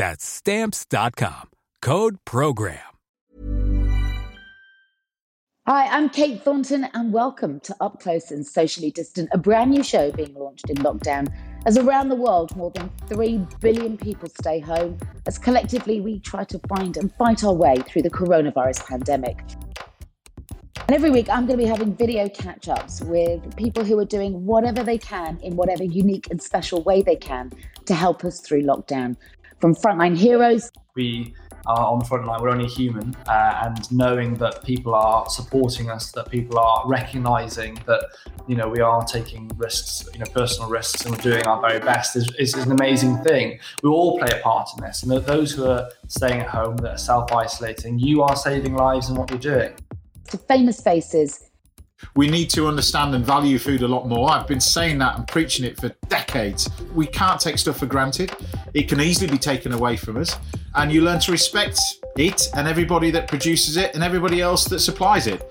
That's stamps.com. Code program. Hi, I'm Kate Thornton, and welcome to Up Close and Socially Distant, a brand new show being launched in lockdown. As around the world, more than 3 billion people stay home, as collectively we try to find and fight our way through the coronavirus pandemic. And every week, I'm going to be having video catch ups with people who are doing whatever they can in whatever unique and special way they can to help us through lockdown. From frontline heroes we are on the front line. We're only human, uh, and knowing that people are supporting us, that people are recognizing that you know we are taking risks, you know, personal risks, and we're doing our very best is, is, is an amazing thing. We all play a part in this, and those who are staying at home, that are self isolating, you are saving lives in what you're doing. to famous faces We need to understand and value food a lot more. I've been saying that and preaching it for decades. We can't take stuff for granted. It can easily be taken away from us. And you learn to respect it and everybody that produces it and everybody else that supplies it.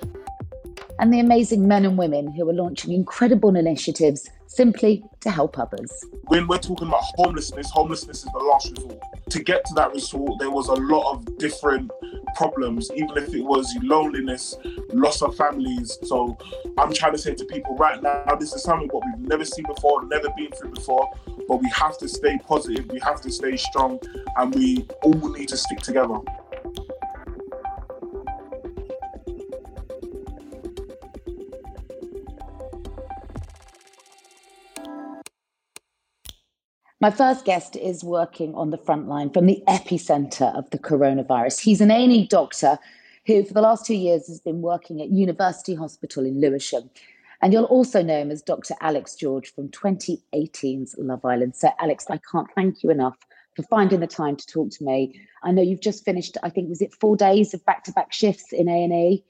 and the amazing men and women who are launching incredible initiatives simply to help others. when we're talking about homelessness, homelessness is the last resort. To get to that resort, there was a lot of different problems, even if it was loneliness, loss of families. So I'm trying to say to people right now, this is something what we've never seen before, never been through before, but we have to stay positive, we have to stay strong, and we all need to stick together. My first guest is working on the front line from the epicenter of the coronavirus. He's an A&E doctor who, for the last two years, has been working at University Hospital in Lewisham. And you'll also know him as Dr. Alex George from 2018's Love Island. So, Alex, I can't thank you enough for finding the time to talk to me. I know you've just finished, I think, was it four days of back-to-back shifts in A&E?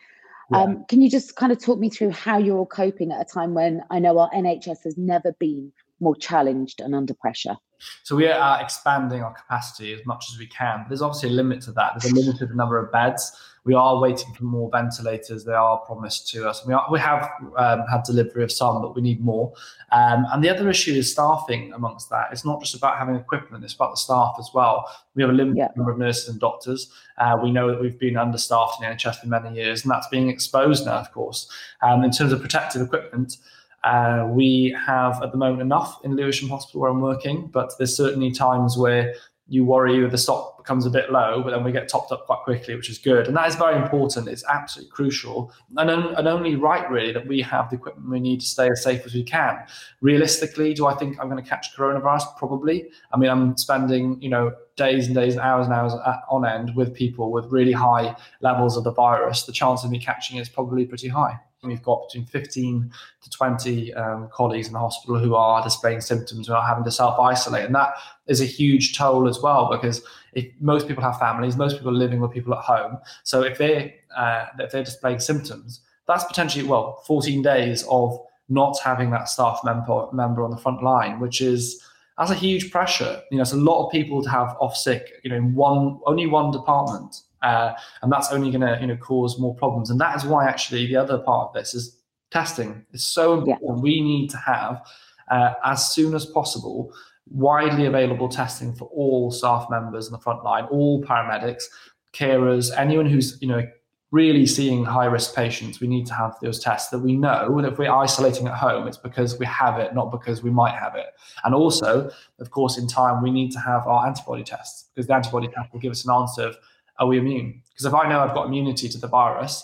Um, can you just kind of talk me through how you're all coping at a time when I know our NHS has never been more challenged and under pressure? So we are expanding our capacity as much as we can. There's obviously a limit to that. There's a limited number of beds. We are waiting for more ventilators. They are promised to us. We, are, we have um, had delivery of some, but we need more. Um, and the other issue is staffing amongst that. It's not just about having equipment, it's about the staff as well. We have a limited yeah. number of nurses and doctors. Uh, we know that we've been understaffed in the NHS for many years, and that's being exposed now, of course. Um, in terms of protective equipment, uh, we have at the moment enough in Lewisham Hospital where I'm working, but there's certainly times where you worry the stock becomes a bit low, but then we get topped up quite quickly, which is good. And that is very important. It's absolutely crucial and, and only right, really, that we have the equipment we need to stay as safe as we can. Realistically, do I think I'm going to catch coronavirus? Probably. I mean, I'm spending, you know, days and days and hours and hours on end with people with really high levels of the virus. The chance of me catching it is probably pretty high. We've got between 15 to 20 um, colleagues in the hospital who are displaying symptoms and are having to self isolate. And that is a huge toll as well because if most people have families, most people are living with people at home. So if they uh, if they're displaying symptoms, that's potentially well 14 days of not having that staff member member on the front line, which is that's a huge pressure. You know, it's a lot of people to have off sick. You know, in one only one department uh, and that's only going to you know cause more problems. And that is why actually the other part of this is testing. It's so important. Yeah. We need to have uh, as soon as possible widely available testing for all staff members in the front line, all paramedics, carers, anyone who's you know really seeing high risk patients, we need to have those tests that we know that if we're isolating at home, it's because we have it, not because we might have it. And also, of course, in time, we need to have our antibody tests because the antibody test will give us an answer of are we immune? Because if I know I've got immunity to the virus,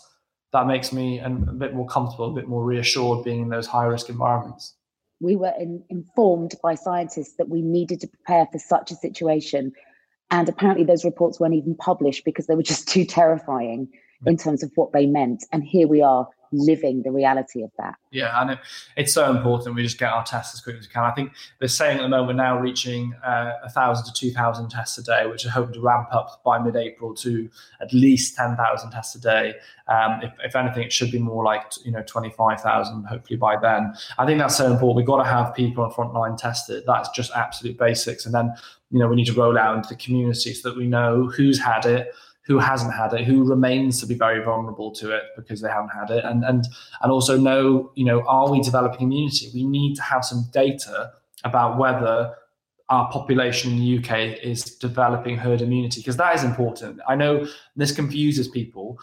that makes me a bit more comfortable, a bit more reassured being in those high risk environments. We were in, informed by scientists that we needed to prepare for such a situation. And apparently, those reports weren't even published because they were just too terrifying in terms of what they meant. And here we are living the reality of that. Yeah, and it, it's so important we just get our tests as quickly as we can. I think they're saying at the moment we're now reaching uh, a uh, thousand to two thousand tests a day, which are hoping to ramp up by mid-April to at least ten thousand tests a day. Um, if, if, anything, it should be more like you know twenty-five thousand. Hopefully by then. I think that's so important. We've got to have people on frontline tested. That's just absolute basics, and then you know we need to roll out into the community so that we know who's had it who hasn't had it, who remains to be very vulnerable to it because they haven't had it, and and and also know, you know, are we developing immunity? We need to have some data about whether our population in the UK is developing herd immunity because that is important. I know this confuses people.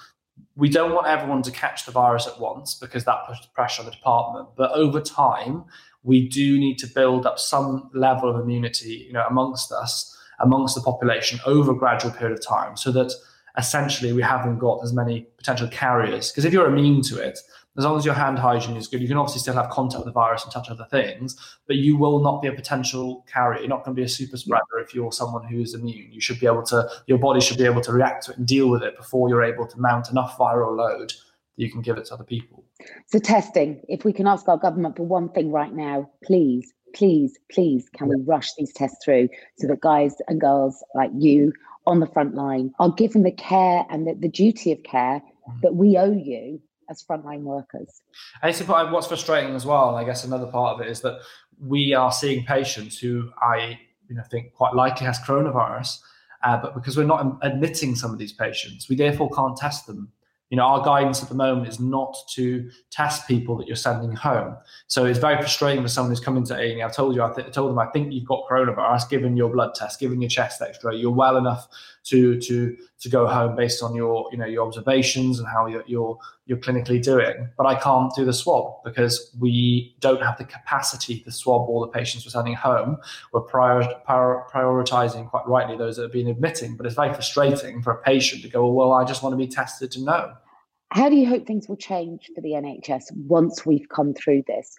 We don't want everyone to catch the virus at once because that puts pressure on the department. But over time, we do need to build up some level of immunity, you know, amongst us, amongst the population over a gradual period of time, so that essentially we haven't got as many potential carriers. Because if you're immune to it, as long as your hand hygiene is good, you can obviously still have contact with the virus and touch other things, but you will not be a potential carrier. You're not going to be a super spreader if you're someone who is immune. You should be able to, your body should be able to react to it and deal with it before you're able to mount enough viral load that you can give it to other people. So, testing, if we can ask our government for one thing right now, please, please, please, can we rush these tests through so that guys and girls like you on the front line are given the care and the, the duty of care mm. that we owe you as frontline workers. And it's what's frustrating as well, and I guess another part of it is that we are seeing patients who I you know think quite likely has coronavirus, uh, but because we're not admitting some of these patients, we therefore can't test them you know, our guidance at the moment is not to test people that you're sending home. So it's very frustrating for someone who's coming to A&E. I've told you, I, th- I told them, I think you've got coronavirus, given your blood test, given your chest X-ray, you're well enough to to to go home based on your you know your observations and how you're you're, you're clinically doing. But I can't do the swab because we don't have the capacity to swab all the patients we're sending home. We're prior, prior, prioritizing quite rightly those that have been admitting, but it's very frustrating for a patient to go, oh, well, I just want to be tested to know. How do you hope things will change for the NHS once we've come through this?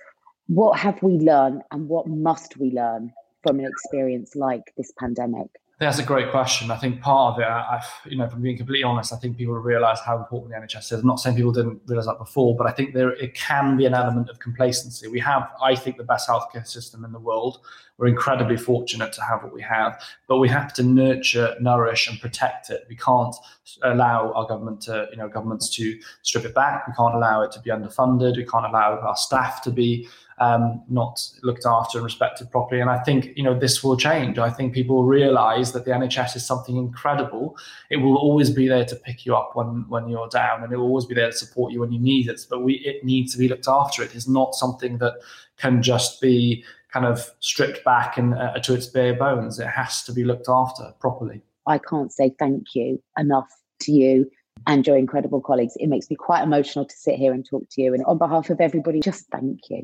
What have we learned and what must we learn from an experience like this pandemic? That's a great question. I think part of it, I, you know, from being completely honest, I think people realise how important the NHS is. I'm not saying people didn't realise that before, but I think there it can be an element of complacency. We have, I think, the best healthcare system in the world. we're incredibly fortunate to have what we have, but we have to nurture, nourish, and protect it. We can't allow our government to, you know, governments to strip it back. We can't allow it to be underfunded. We can't allow our staff to be um, not looked after and respected properly. And I think you know this will change. I think people will realise that the NHS is something incredible. It will always be there to pick you up when when you're down, and it will always be there to support you when you need it. But we it needs to be looked after. It is not something that can just be kind of stripped back and uh, to its bare bones. It has to be looked after properly. I can't say thank you enough to you and your incredible colleagues. It makes me quite emotional to sit here and talk to you. And on behalf of everybody, just thank you.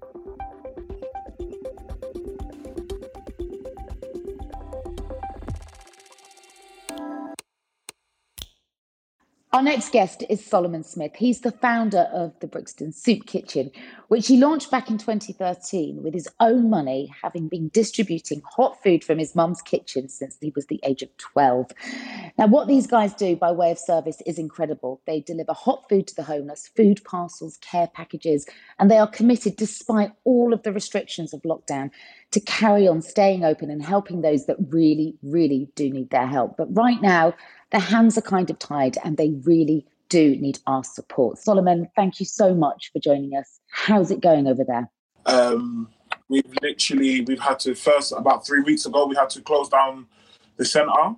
Our next guest is Solomon Smith. He's the founder of the Brixton Soup Kitchen, which he launched back in 2013 with his own money, having been distributing hot food from his mum's kitchen since he was the age of 12. Now, what these guys do by way of service is incredible. They deliver hot food to the homeless, food parcels, care packages, and they are committed, despite all of the restrictions of lockdown, to carry on staying open and helping those that really, really do need their help. But right now, their hands are kind of tied and they really do need our support. Solomon, thank you so much for joining us. How's it going over there? Um, we've literally we've had to first about three weeks ago we had to close down the centre,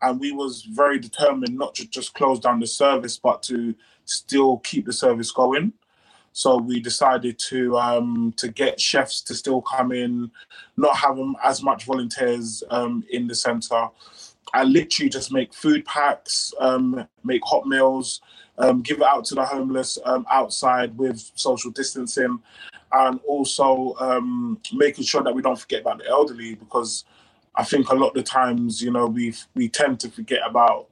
and we was very determined not to just close down the service but to still keep the service going. So we decided to um, to get chefs to still come in, not have them as much volunteers um, in the centre, I literally just make food packs, um, make hot meals, um, give it out to the homeless um, outside with social distancing, and also um, making sure that we don't forget about the elderly because I think a lot of the times, you know, we we tend to forget about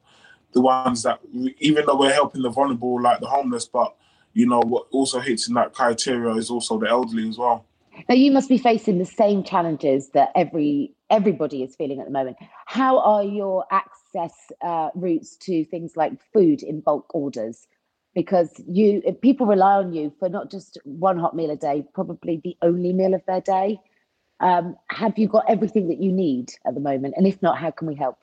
the ones that, we, even though we're helping the vulnerable, like the homeless, but you know, what also hits in that criteria is also the elderly as well. Now you must be facing the same challenges that every everybody is feeling at the moment. How are your access uh, routes to things like food in bulk orders? Because you people rely on you for not just one hot meal a day, probably the only meal of their day. Um, have you got everything that you need at the moment? And if not, how can we help?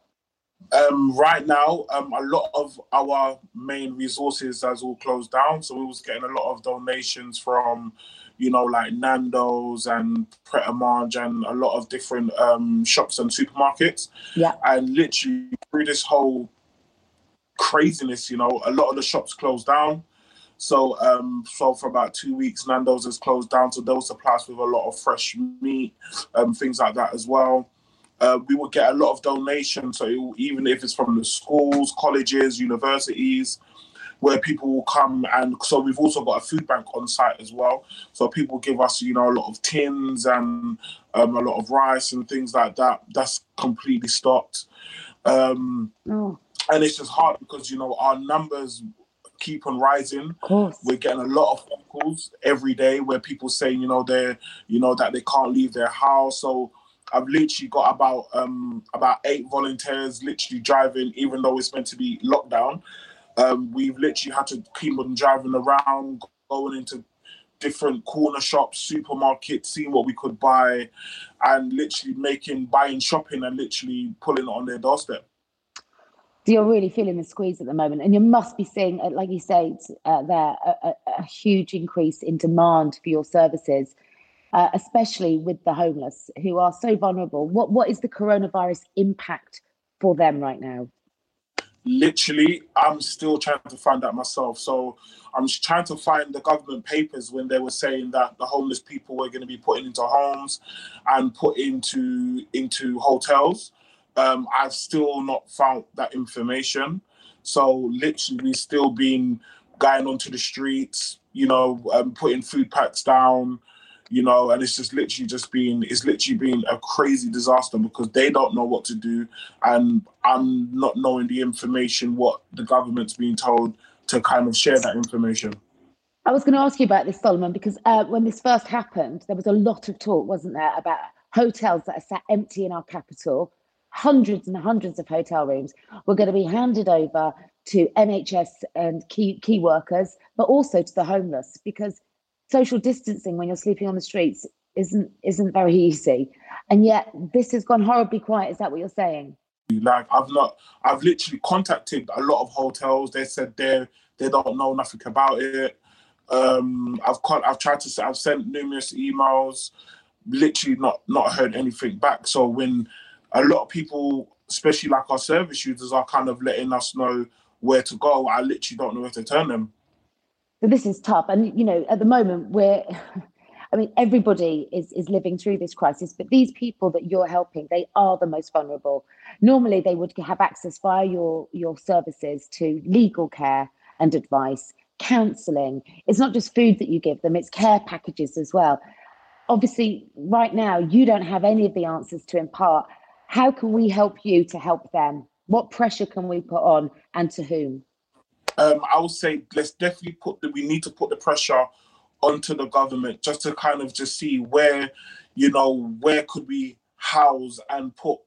Um, right now, um, a lot of our main resources has all closed down. So we was getting a lot of donations from you know, like Nando's and Pret a Manger and a lot of different um, shops and supermarkets. Yeah. And literally through this whole craziness, you know, a lot of the shops closed down. So, um, so for about two weeks, Nando's has closed down. So they those supplies with a lot of fresh meat, um, things like that as well. Uh, we would get a lot of donations. So even if it's from the schools, colleges, universities, where people will come and so we've also got a food bank on site as well. So people give us, you know, a lot of tins and um, a lot of rice and things like that. That's completely stopped. Um, oh. And it's just hard because, you know, our numbers keep on rising. We're getting a lot of phone calls every day where people saying, you know, they're, you know, that they can't leave their house. So I've literally got about um about eight volunteers literally driving, even though it's meant to be lockdown. Um, we've literally had to keep on driving around, going into different corner shops, supermarkets, seeing what we could buy, and literally making buying shopping and literally pulling it on their doorstep. So you're really feeling the squeeze at the moment, and you must be seeing, uh, like you say, uh, there a, a, huge increase in demand for your services, uh, especially with the homeless who are so vulnerable. What what is the coronavirus impact for them right now? Literally i'm still trying to find that myself. So i'm trying to find the government papers when they were saying that the homeless people were going to be put into homes and put into into hotels. Um, i've still not found that information. So literally we've still been going onto the streets you know um, putting food packs down you know, and it's just literally just been it's literally been a crazy disaster because they don't know what to do, and I'm not knowing the information what the government's being told to kind of share that information. I was going to ask you about this, Solomon, because uh, when this first happened, there was a lot of talk, wasn't there, about hotels that are sat empty in our capital. Hundreds and hundreds of hotel rooms were going to be handed over to NHS and key key workers, but also to the homeless because social distancing when you're sleeping on the streets isn't isn't very easy. And yet this has gone horribly quiet. Is that what you're saying? Like I've not, I've literally contacted a lot of hotels. They said they they don't know nothing about it. Um, I've con- I've tried to I've sent numerous emails, literally not not heard anything back. So when a lot of people, especially like our service users, are kind of letting us know where to go, I literally don't know where to turn them. But this is tough, and you know, at the moment we're. I mean, everybody is is living through this crisis, but these people that you're helping, they are the most vulnerable. Normally, they would have access via your your services to legal care and advice, counselling. It's not just food that you give them; it's care packages as well. Obviously, right now, you don't have any of the answers to impart. How can we help you to help them? What pressure can we put on, and to whom? Um, I would say let's definitely put the we need to put the pressure onto the government just to kind of just see where, you know, where could we house and put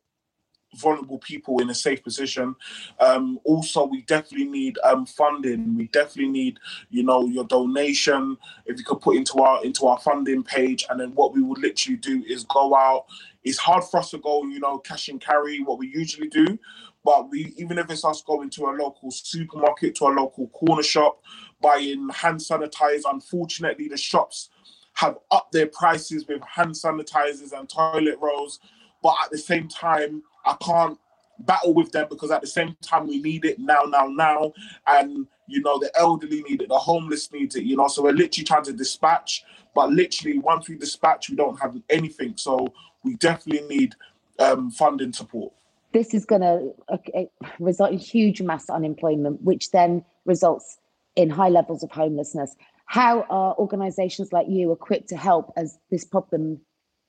vulnerable people in a safe position. Um, also, we definitely need um, funding. We definitely need, you know, your donation. If you could put into our into our funding page, and then what we would literally do is go out. It's hard for us to go, you know, cash and carry what we usually do, but we even if it's us going to a local supermarket, to a local corner shop, buying hand sanitizer. Unfortunately, the shops have upped their prices with hand sanitizers and toilet rolls. But at the same time, I can't battle with them because at the same time we need it now, now, now. And you know, the elderly need it, the homeless needs it, you know. So we're literally trying to dispatch, but literally once we dispatch, we don't have anything. So we definitely need um, funding support. This is going to uh, result in huge mass unemployment, which then results in high levels of homelessness. How are organisations like you equipped to help as this problem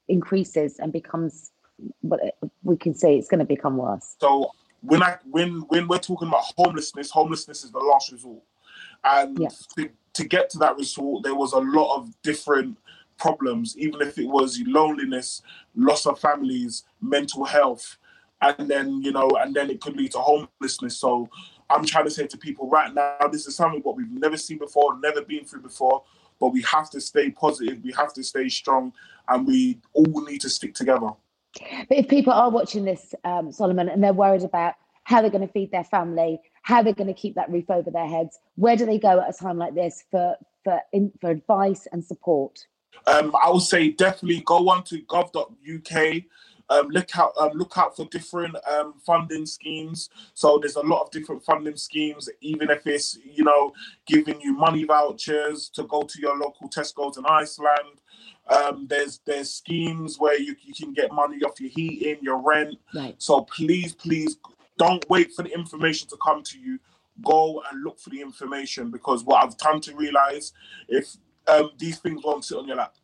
increases and becomes what we can say it's going to become worse? So when I when when we're talking about homelessness, homelessness is the last resort, and to, to get to that resort, there was a lot of different problems, even if it was loneliness, loss of families, mental health, and then you know, and then it could lead to homelessness. So I'm trying to say to people right now, this is something what we've never seen before, never been through before. But we have to stay positive, we have to stay strong, and we all need to stick together. But if people are watching this, um, Solomon, and they're worried about how they're going to feed their family, how they're going to keep that roof over their heads, where do they go at a time like this for for in, for advice and support? Um, I would say definitely go on to gov.uk um, look out um, look out for different um, funding schemes. So there's a lot of different funding schemes, even if it's you know giving you money vouchers to go to your local Tesco's in Iceland. Um, there's there's schemes where you, you can get money off your heating, your rent. Right. So please, please don't wait for the information to come to you. Go and look for the information because what I've come to realize if um, these things won't sit on your lap.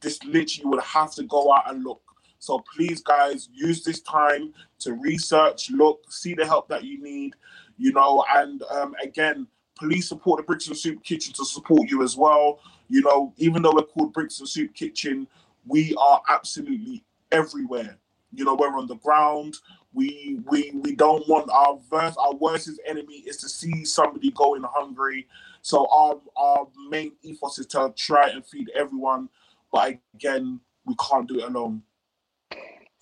This literally would have to go out and look. So please, guys, use this time to research, look, see the help that you need, you know, and um, again, please support the Brixton Soup Kitchen to support you as well. You know, even though we're called Brixton Soup Kitchen, we are absolutely everywhere. You know, we're on the ground. We we we don't want our verse, our worst enemy is to see somebody going hungry. So our our main ethos is to try and feed everyone. But again, we can't do it alone.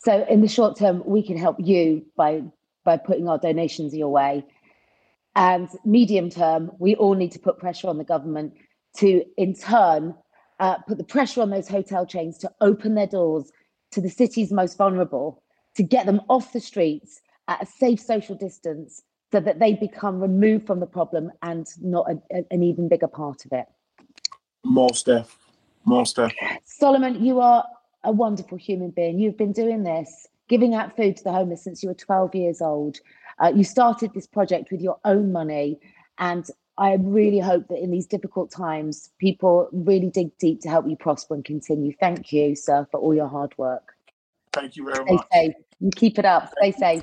So in the short term, we can help you by by putting our donations your way. And medium term, we all need to put pressure on the government to, in turn, uh, put the pressure on those hotel chains to open their doors to the city's most vulnerable, to get them off the streets at a safe social distance so that they become removed from the problem and not a, a, an even bigger part of it. Most def. Most def. Solomon, you are a wonderful human being. You've been doing this, giving out food to the homeless since you were 12 years old. Uh, you started this project with your own money. And I really hope that in these difficult times, people really dig deep to help you prosper and continue. Thank you, sir, for all your hard work. Thank you very Stay much. Safe. You keep it up. Stay safe.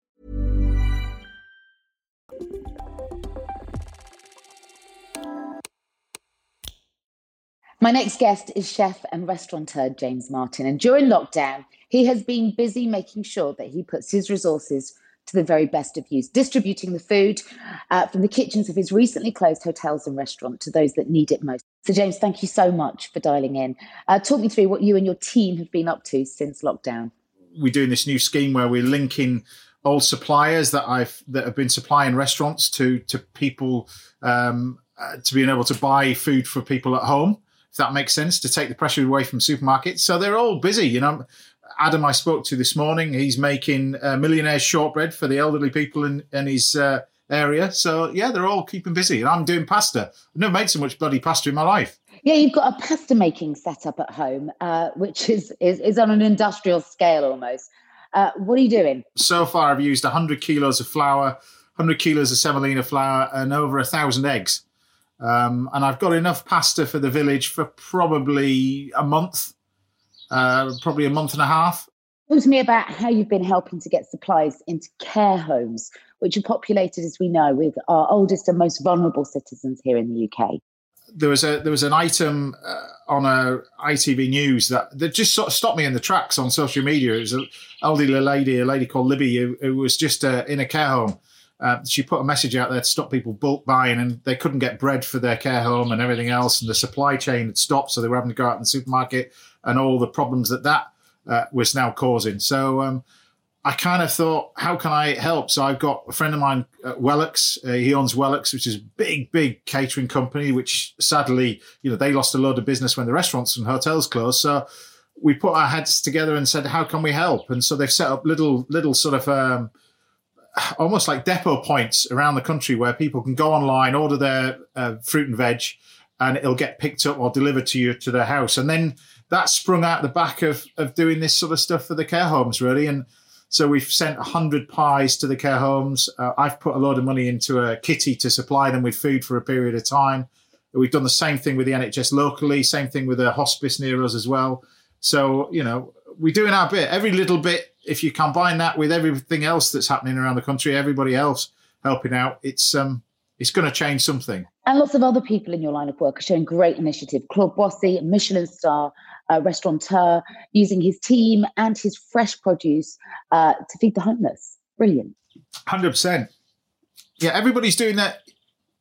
My next guest is chef and restaurateur James Martin. And during lockdown, he has been busy making sure that he puts his resources to the very best of use, distributing the food uh, from the kitchens of his recently closed hotels and restaurant to those that need it most. So, James, thank you so much for dialing in. Uh, talk me through what you and your team have been up to since lockdown. We're doing this new scheme where we're linking old suppliers that I've that have been supplying restaurants to to people um, uh, to being able to buy food for people at home if that makes sense, to take the pressure away from supermarkets. So they're all busy. You know, Adam, I spoke to this morning, he's making uh, millionaire's shortbread for the elderly people in, in his uh, area. So yeah, they're all keeping busy. And I'm doing pasta. I've never made so much bloody pasta in my life. Yeah, you've got a pasta making setup at home, uh, which is, is is on an industrial scale almost. Uh, what are you doing? So far, I've used 100 kilos of flour, 100 kilos of semolina flour, and over a thousand eggs. Um, and I've got enough pasta for the village for probably a month, uh, probably a month and a half. Talk to me about how you've been helping to get supplies into care homes, which are populated, as we know, with our oldest and most vulnerable citizens here in the UK. There was a there was an item uh, on a ITV News that, that just sort of stopped me in the tracks on social media. It was an elderly lady, a lady called Libby, who, who was just uh, in a care home uh, she put a message out there to stop people bulk buying, and they couldn't get bread for their care home and everything else, and the supply chain had stopped, so they were having to go out in the supermarket, and all the problems that that uh, was now causing. So um, I kind of thought, how can I help? So I've got a friend of mine, uh, Wellocks. Uh, he owns Wellocks, which is a big, big catering company. Which sadly, you know, they lost a load of business when the restaurants and hotels closed. So we put our heads together and said, how can we help? And so they've set up little, little sort of um, almost like depot points around the country where people can go online, order their uh, fruit and veg, and it'll get picked up or delivered to you to their house. And then that sprung out the back of of doing this sort of stuff for the care homes, really. And so we've sent hundred pies to the care homes. Uh, I've put a lot of money into a kitty to supply them with food for a period of time. We've done the same thing with the NHS locally, same thing with a hospice near us as well. So you know, we're doing our bit. Every little bit if you combine that with everything else that's happening around the country, everybody else helping out, it's um it's going to change something. And lots of other people in your line of work are showing great initiative. Claude Bosi, a Michelin star uh, restaurateur, using his team and his fresh produce uh, to feed the homeless. Brilliant. Hundred percent. Yeah, everybody's doing that.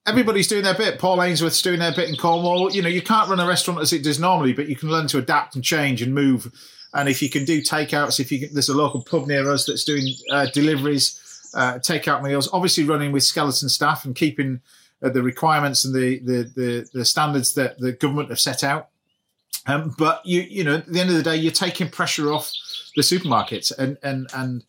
Everybody's doing their bit. Paul Ainsworth's doing their bit in Cornwall. You know, you can't run a restaurant as it does normally, but you can learn to adapt and change and move and if you can do takeouts, if you can, there's a local pub near us that's doing uh, deliveries, uh, takeout meals, obviously running with skeleton staff and keeping uh, the requirements and the, the, the the standards that the government have set out. Um, but you you know at the end of the day, you're taking pressure off the supermarkets, and and and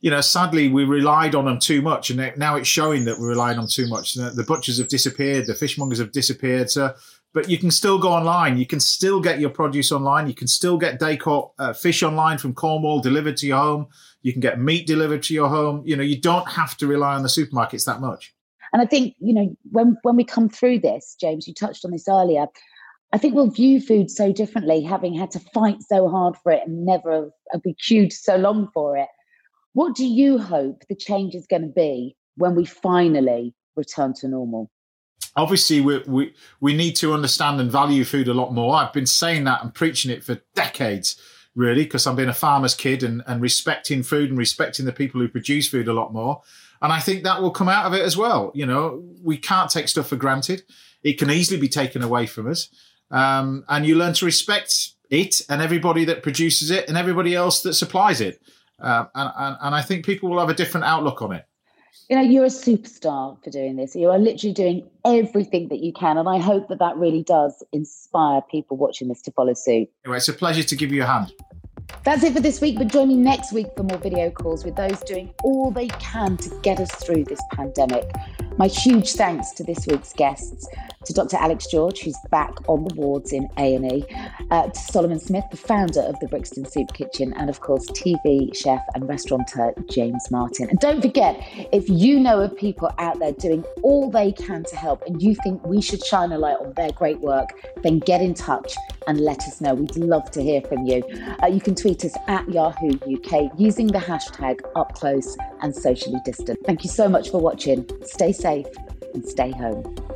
you know sadly we relied on them too much, and now it's showing that we're relying on too much. The butchers have disappeared, the fishmongers have disappeared. So but you can still go online. You can still get your produce online. You can still get day caught uh, fish online from Cornwall delivered to your home. You can get meat delivered to your home. You know, you don't have to rely on the supermarkets that much. And I think, you know, when when we come through this, James, you touched on this earlier. I think we'll view food so differently, having had to fight so hard for it and never have, have queued so long for it. What do you hope the change is going to be when we finally return to normal? Obviously, we, we, we need to understand and value food a lot more. I've been saying that and preaching it for decades, really, because I've been a farmer's kid and, and respecting food and respecting the people who produce food a lot more. And I think that will come out of it as well. You know, we can't take stuff for granted. It can easily be taken away from us. Um, and you learn to respect it and everybody that produces it and everybody else that supplies it. Uh, and, and, and I think people will have a different outlook on it. You know, you're a superstar for doing this. You are literally doing everything that you can. And I hope that that really does inspire people watching this to follow suit. Anyway, it's a pleasure to give you a hand. That's it for this week, but join me next week for more video calls with those doing all they can to get us through this pandemic. My huge thanks to this week's guests, to Dr. Alex George, who's back on the wards in A&E, uh, to Solomon Smith, the founder of the Brixton Soup Kitchen, and of course, TV chef and restaurateur James Martin. And don't forget, if you know of people out there doing all they can to help and you think we should shine a light on their great work, then get in touch and let us know. We'd love to hear from you. Uh, you can tweet us at Yahoo UK using the hashtag up close and socially distant. Thank you so much for watching. Stay safe and stay home.